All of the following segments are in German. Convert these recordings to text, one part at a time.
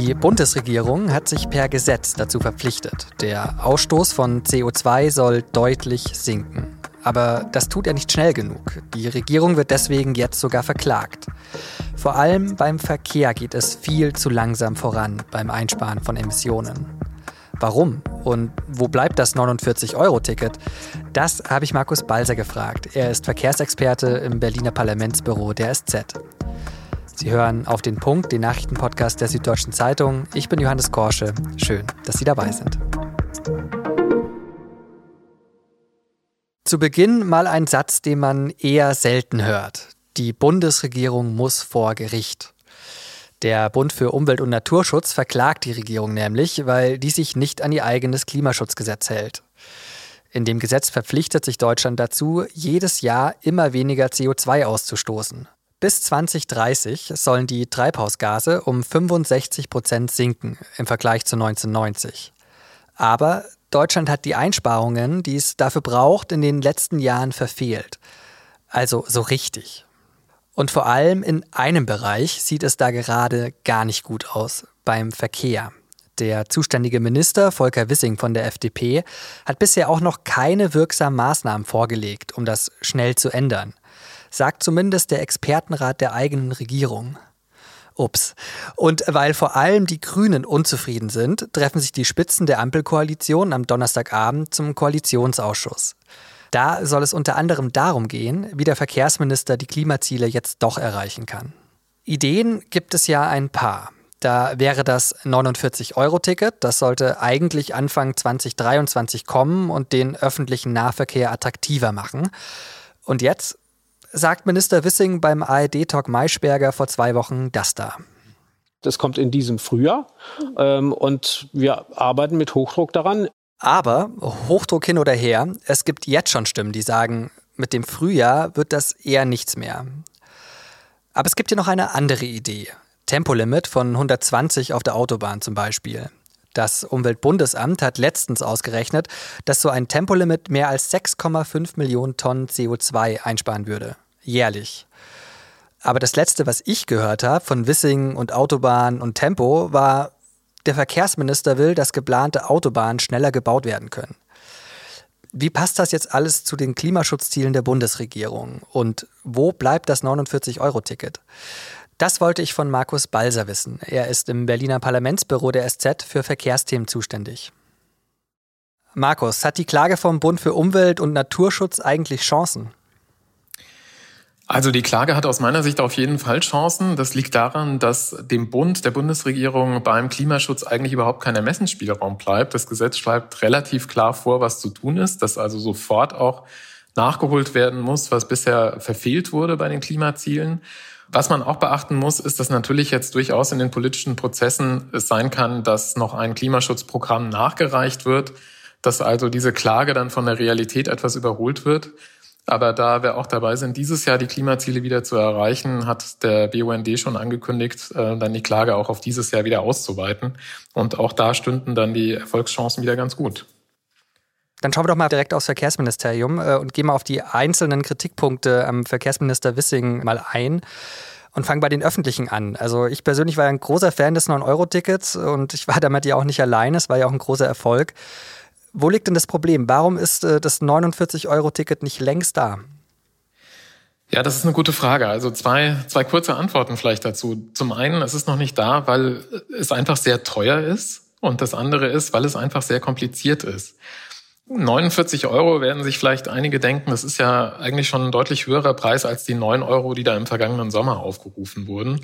Die Bundesregierung hat sich per Gesetz dazu verpflichtet. Der Ausstoß von CO2 soll deutlich sinken. Aber das tut er nicht schnell genug. Die Regierung wird deswegen jetzt sogar verklagt. Vor allem beim Verkehr geht es viel zu langsam voran beim Einsparen von Emissionen. Warum? Und wo bleibt das 49-Euro-Ticket? Das habe ich Markus Balser gefragt. Er ist Verkehrsexperte im Berliner Parlamentsbüro der SZ. Sie hören auf den Punkt, den Nachrichtenpodcast der Süddeutschen Zeitung. Ich bin Johannes Korsche. Schön, dass Sie dabei sind. Zu Beginn mal ein Satz, den man eher selten hört. Die Bundesregierung muss vor Gericht. Der Bund für Umwelt und Naturschutz verklagt die Regierung nämlich, weil die sich nicht an ihr eigenes Klimaschutzgesetz hält. In dem Gesetz verpflichtet sich Deutschland dazu, jedes Jahr immer weniger CO2 auszustoßen. Bis 2030 sollen die Treibhausgase um 65 Prozent sinken im Vergleich zu 1990. Aber Deutschland hat die Einsparungen, die es dafür braucht, in den letzten Jahren verfehlt. Also so richtig. Und vor allem in einem Bereich sieht es da gerade gar nicht gut aus, beim Verkehr. Der zuständige Minister Volker Wissing von der FDP hat bisher auch noch keine wirksamen Maßnahmen vorgelegt, um das schnell zu ändern sagt zumindest der Expertenrat der eigenen Regierung. Ups. Und weil vor allem die Grünen unzufrieden sind, treffen sich die Spitzen der Ampelkoalition am Donnerstagabend zum Koalitionsausschuss. Da soll es unter anderem darum gehen, wie der Verkehrsminister die Klimaziele jetzt doch erreichen kann. Ideen gibt es ja ein paar. Da wäre das 49-Euro-Ticket, das sollte eigentlich Anfang 2023 kommen und den öffentlichen Nahverkehr attraktiver machen. Und jetzt sagt Minister Wissing beim ARD-Talk Maischberger vor zwei Wochen das da. Das kommt in diesem Frühjahr ähm, und wir arbeiten mit Hochdruck daran. Aber Hochdruck hin oder her, es gibt jetzt schon Stimmen, die sagen, mit dem Frühjahr wird das eher nichts mehr. Aber es gibt hier noch eine andere Idee. Tempolimit von 120 auf der Autobahn zum Beispiel. Das Umweltbundesamt hat letztens ausgerechnet, dass so ein Tempolimit mehr als 6,5 Millionen Tonnen CO2 einsparen würde. Jährlich. Aber das Letzte, was ich gehört habe von Wissing und Autobahn und Tempo, war, der Verkehrsminister will, dass geplante Autobahnen schneller gebaut werden können. Wie passt das jetzt alles zu den Klimaschutzzielen der Bundesregierung? Und wo bleibt das 49-Euro-Ticket? Das wollte ich von Markus Balser wissen. Er ist im Berliner Parlamentsbüro der SZ für Verkehrsthemen zuständig. Markus, hat die Klage vom Bund für Umwelt und Naturschutz eigentlich Chancen? Also die Klage hat aus meiner Sicht auf jeden Fall Chancen. Das liegt daran, dass dem Bund, der Bundesregierung beim Klimaschutz eigentlich überhaupt kein Ermessensspielraum bleibt. Das Gesetz schreibt relativ klar vor, was zu tun ist, dass also sofort auch nachgeholt werden muss, was bisher verfehlt wurde bei den Klimazielen. Was man auch beachten muss, ist, dass natürlich jetzt durchaus in den politischen Prozessen es sein kann, dass noch ein Klimaschutzprogramm nachgereicht wird, dass also diese Klage dann von der Realität etwas überholt wird. Aber da wir auch dabei sind, dieses Jahr die Klimaziele wieder zu erreichen, hat der BUND schon angekündigt, äh, dann die Klage auch auf dieses Jahr wieder auszuweiten. Und auch da stünden dann die Erfolgschancen wieder ganz gut. Dann schauen wir doch mal direkt aufs Verkehrsministerium äh, und gehen mal auf die einzelnen Kritikpunkte am Verkehrsminister Wissing mal ein und fangen bei den öffentlichen an. Also ich persönlich war ein großer Fan des 9-Euro-Tickets und ich war damit ja auch nicht allein. Es war ja auch ein großer Erfolg. Wo liegt denn das Problem? Warum ist äh, das 49-Euro-Ticket nicht längst da? Ja, das ist eine gute Frage. Also zwei, zwei kurze Antworten vielleicht dazu. Zum einen, es ist noch nicht da, weil es einfach sehr teuer ist. Und das andere ist, weil es einfach sehr kompliziert ist. 49 Euro werden sich vielleicht einige denken, das ist ja eigentlich schon ein deutlich höherer Preis als die 9 Euro, die da im vergangenen Sommer aufgerufen wurden.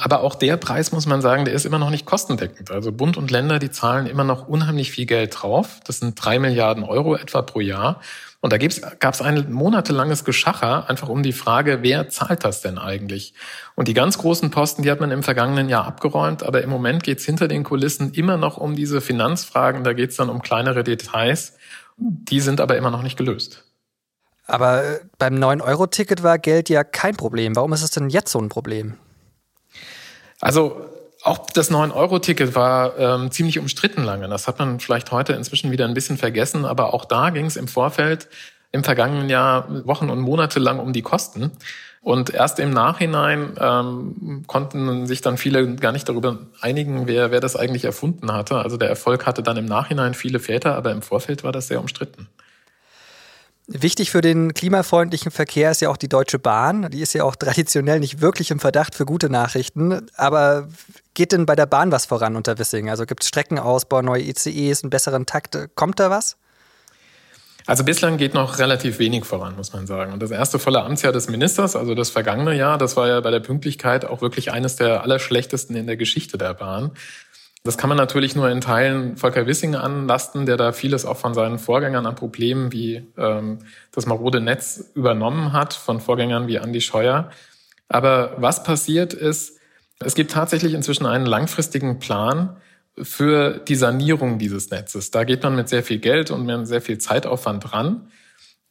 Aber auch der Preis, muss man sagen, der ist immer noch nicht kostendeckend. Also Bund und Länder, die zahlen immer noch unheimlich viel Geld drauf. Das sind drei Milliarden Euro etwa pro Jahr. Und da gab es ein monatelanges Geschacher, einfach um die Frage, wer zahlt das denn eigentlich? Und die ganz großen Posten, die hat man im vergangenen Jahr abgeräumt, aber im Moment geht's hinter den Kulissen immer noch um diese Finanzfragen, da geht's dann um kleinere Details. Die sind aber immer noch nicht gelöst. Aber äh, beim 9-Euro-Ticket war Geld ja kein Problem. Warum ist es denn jetzt so ein Problem? Also auch das 9-Euro-Ticket war ähm, ziemlich umstritten lange. Das hat man vielleicht heute inzwischen wieder ein bisschen vergessen, aber auch da ging es im Vorfeld im vergangenen Jahr Wochen und Monate lang um die Kosten. Und erst im Nachhinein ähm, konnten sich dann viele gar nicht darüber einigen, wer, wer das eigentlich erfunden hatte. Also der Erfolg hatte dann im Nachhinein viele Väter, aber im Vorfeld war das sehr umstritten. Wichtig für den klimafreundlichen Verkehr ist ja auch die Deutsche Bahn. Die ist ja auch traditionell nicht wirklich im Verdacht für gute Nachrichten. Aber geht denn bei der Bahn was voran unter Wissing? Also gibt es Streckenausbau, neue ICEs, einen besseren Takt? Kommt da was? Also bislang geht noch relativ wenig voran, muss man sagen. Und das erste volle Amtsjahr des Ministers, also das vergangene Jahr, das war ja bei der Pünktlichkeit auch wirklich eines der allerschlechtesten in der Geschichte der Bahn. Das kann man natürlich nur in Teilen Volker Wissing anlasten, der da vieles auch von seinen Vorgängern an Problemen wie ähm, das marode Netz übernommen hat, von Vorgängern wie Andy Scheuer. Aber was passiert ist, es gibt tatsächlich inzwischen einen langfristigen Plan, für die Sanierung dieses Netzes. Da geht man mit sehr viel Geld und mit sehr viel Zeitaufwand dran.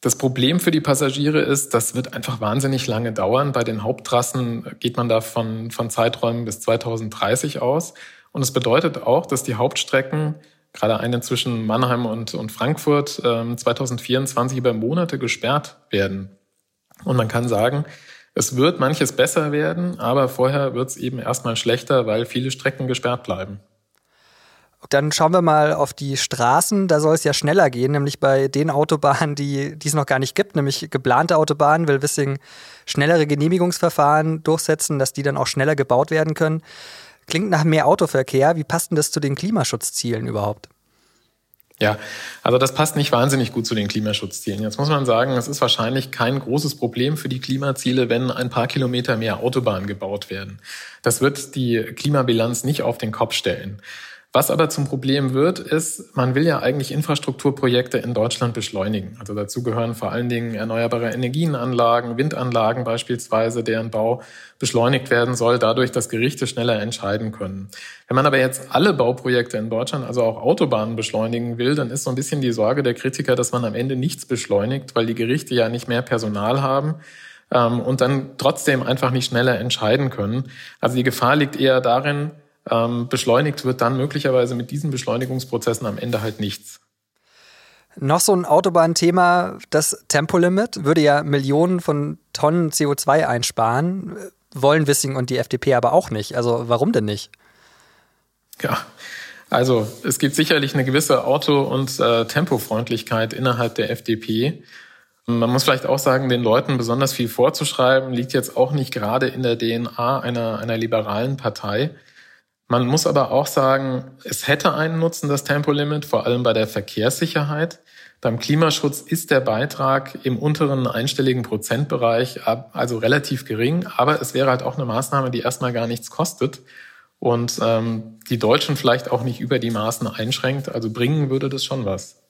Das Problem für die Passagiere ist, das wird einfach wahnsinnig lange dauern. Bei den Haupttrassen geht man da von, von Zeiträumen bis 2030 aus. Und es bedeutet auch, dass die Hauptstrecken, gerade eine zwischen Mannheim und, und Frankfurt, 2024 ähm, über Monate gesperrt werden. Und man kann sagen, es wird manches besser werden, aber vorher wird es eben erstmal schlechter, weil viele Strecken gesperrt bleiben. Dann schauen wir mal auf die Straßen. Da soll es ja schneller gehen, nämlich bei den Autobahnen, die, die es noch gar nicht gibt, nämlich geplante Autobahnen, will Wissing schnellere Genehmigungsverfahren durchsetzen, dass die dann auch schneller gebaut werden können. Klingt nach mehr Autoverkehr. Wie passt denn das zu den Klimaschutzzielen überhaupt? Ja, also das passt nicht wahnsinnig gut zu den Klimaschutzzielen. Jetzt muss man sagen, es ist wahrscheinlich kein großes Problem für die Klimaziele, wenn ein paar Kilometer mehr Autobahnen gebaut werden. Das wird die Klimabilanz nicht auf den Kopf stellen. Was aber zum Problem wird, ist, man will ja eigentlich Infrastrukturprojekte in Deutschland beschleunigen. Also dazu gehören vor allen Dingen erneuerbare Energienanlagen, Windanlagen beispielsweise, deren Bau beschleunigt werden soll, dadurch, dass Gerichte schneller entscheiden können. Wenn man aber jetzt alle Bauprojekte in Deutschland, also auch Autobahnen beschleunigen will, dann ist so ein bisschen die Sorge der Kritiker, dass man am Ende nichts beschleunigt, weil die Gerichte ja nicht mehr Personal haben ähm, und dann trotzdem einfach nicht schneller entscheiden können. Also die Gefahr liegt eher darin, ähm, beschleunigt wird dann möglicherweise mit diesen Beschleunigungsprozessen am Ende halt nichts. Noch so ein Autobahnthema, das Tempolimit würde ja Millionen von Tonnen CO2 einsparen, wollen Wissing und die FDP aber auch nicht. Also warum denn nicht? Ja, also es gibt sicherlich eine gewisse Auto- und äh, Tempofreundlichkeit innerhalb der FDP. Man muss vielleicht auch sagen, den Leuten besonders viel vorzuschreiben, liegt jetzt auch nicht gerade in der DNA einer, einer liberalen Partei. Man muss aber auch sagen, es hätte einen Nutzen, das Tempolimit, vor allem bei der Verkehrssicherheit. Beim Klimaschutz ist der Beitrag im unteren einstelligen Prozentbereich also relativ gering, aber es wäre halt auch eine Maßnahme, die erstmal gar nichts kostet und ähm, die Deutschen vielleicht auch nicht über die Maßen einschränkt. Also bringen würde das schon was.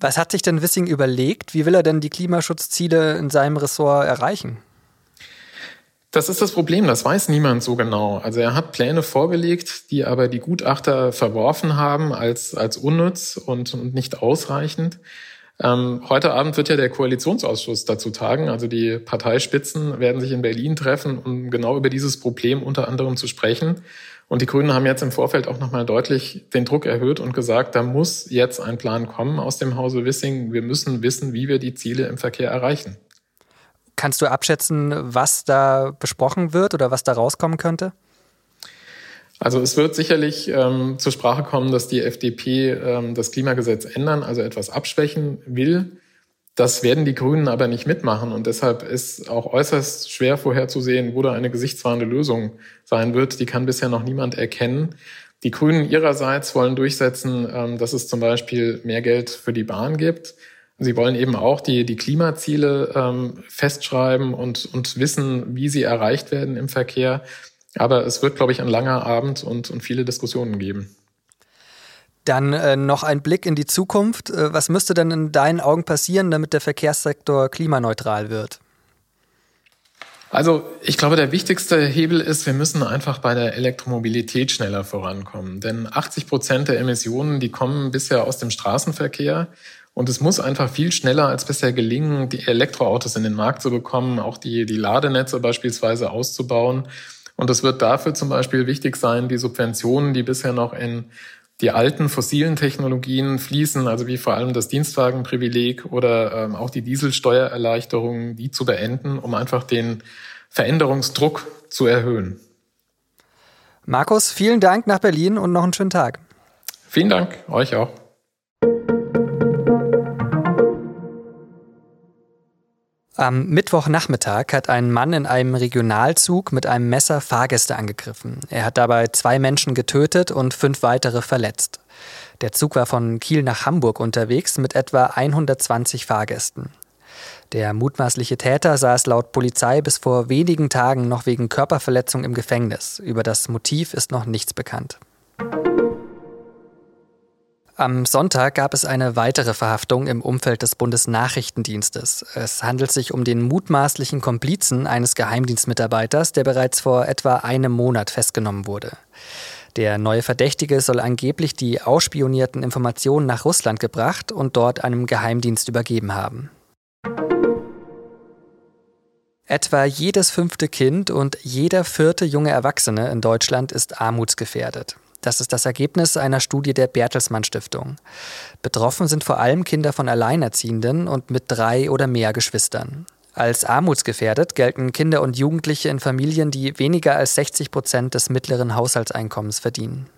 Was hat sich denn Wissing überlegt? Wie will er denn die Klimaschutzziele in seinem Ressort erreichen? Das ist das Problem, das weiß niemand so genau. Also er hat Pläne vorgelegt, die aber die Gutachter verworfen haben als, als unnütz und, und nicht ausreichend. Ähm, heute Abend wird ja der Koalitionsausschuss dazu tagen. Also die Parteispitzen werden sich in Berlin treffen, um genau über dieses Problem unter anderem zu sprechen. Und die Grünen haben jetzt im Vorfeld auch nochmal deutlich den Druck erhöht und gesagt, da muss jetzt ein Plan kommen aus dem Hause Wissing. Wir müssen wissen, wie wir die Ziele im Verkehr erreichen. Kannst du abschätzen, was da besprochen wird oder was da rauskommen könnte? Also es wird sicherlich ähm, zur Sprache kommen, dass die FDP ähm, das Klimagesetz ändern, also etwas abschwächen will. Das werden die Grünen aber nicht mitmachen und deshalb ist auch äußerst schwer vorherzusehen, wo da eine gesichtswahrende Lösung sein wird. Die kann bisher noch niemand erkennen. Die Grünen ihrerseits wollen durchsetzen, ähm, dass es zum Beispiel mehr Geld für die Bahn gibt. Sie wollen eben auch die, die Klimaziele ähm, festschreiben und, und wissen, wie sie erreicht werden im Verkehr. Aber es wird, glaube ich, ein langer Abend und, und viele Diskussionen geben. Dann äh, noch ein Blick in die Zukunft. Äh, was müsste denn in deinen Augen passieren, damit der Verkehrssektor klimaneutral wird? Also ich glaube, der wichtigste Hebel ist, wir müssen einfach bei der Elektromobilität schneller vorankommen. Denn 80 Prozent der Emissionen, die kommen bisher aus dem Straßenverkehr. Und es muss einfach viel schneller als bisher gelingen, die Elektroautos in den Markt zu bekommen, auch die, die Ladenetze beispielsweise auszubauen. Und es wird dafür zum Beispiel wichtig sein, die Subventionen, die bisher noch in die alten fossilen Technologien fließen, also wie vor allem das Dienstwagenprivileg oder ähm, auch die Dieselsteuererleichterungen, die zu beenden, um einfach den Veränderungsdruck zu erhöhen. Markus, vielen Dank nach Berlin und noch einen schönen Tag. Vielen Dank, euch auch. Am Mittwochnachmittag hat ein Mann in einem Regionalzug mit einem Messer Fahrgäste angegriffen. Er hat dabei zwei Menschen getötet und fünf weitere verletzt. Der Zug war von Kiel nach Hamburg unterwegs mit etwa 120 Fahrgästen. Der mutmaßliche Täter saß laut Polizei bis vor wenigen Tagen noch wegen Körperverletzung im Gefängnis. Über das Motiv ist noch nichts bekannt. Am Sonntag gab es eine weitere Verhaftung im Umfeld des Bundesnachrichtendienstes. Es handelt sich um den mutmaßlichen Komplizen eines Geheimdienstmitarbeiters, der bereits vor etwa einem Monat festgenommen wurde. Der neue Verdächtige soll angeblich die ausspionierten Informationen nach Russland gebracht und dort einem Geheimdienst übergeben haben. Etwa jedes fünfte Kind und jeder vierte junge Erwachsene in Deutschland ist armutsgefährdet. Das ist das Ergebnis einer Studie der Bertelsmann Stiftung. Betroffen sind vor allem Kinder von Alleinerziehenden und mit drei oder mehr Geschwistern. Als armutsgefährdet gelten Kinder und Jugendliche in Familien, die weniger als 60 Prozent des mittleren Haushaltseinkommens verdienen.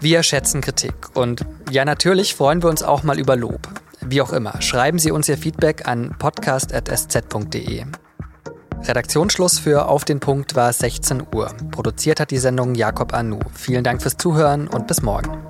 Wir schätzen Kritik und ja, natürlich freuen wir uns auch mal über Lob. Wie auch immer, schreiben Sie uns Ihr Feedback an podcast.sz.de. Redaktionsschluss für Auf den Punkt war 16 Uhr. Produziert hat die Sendung Jakob Anu. Vielen Dank fürs Zuhören und bis morgen.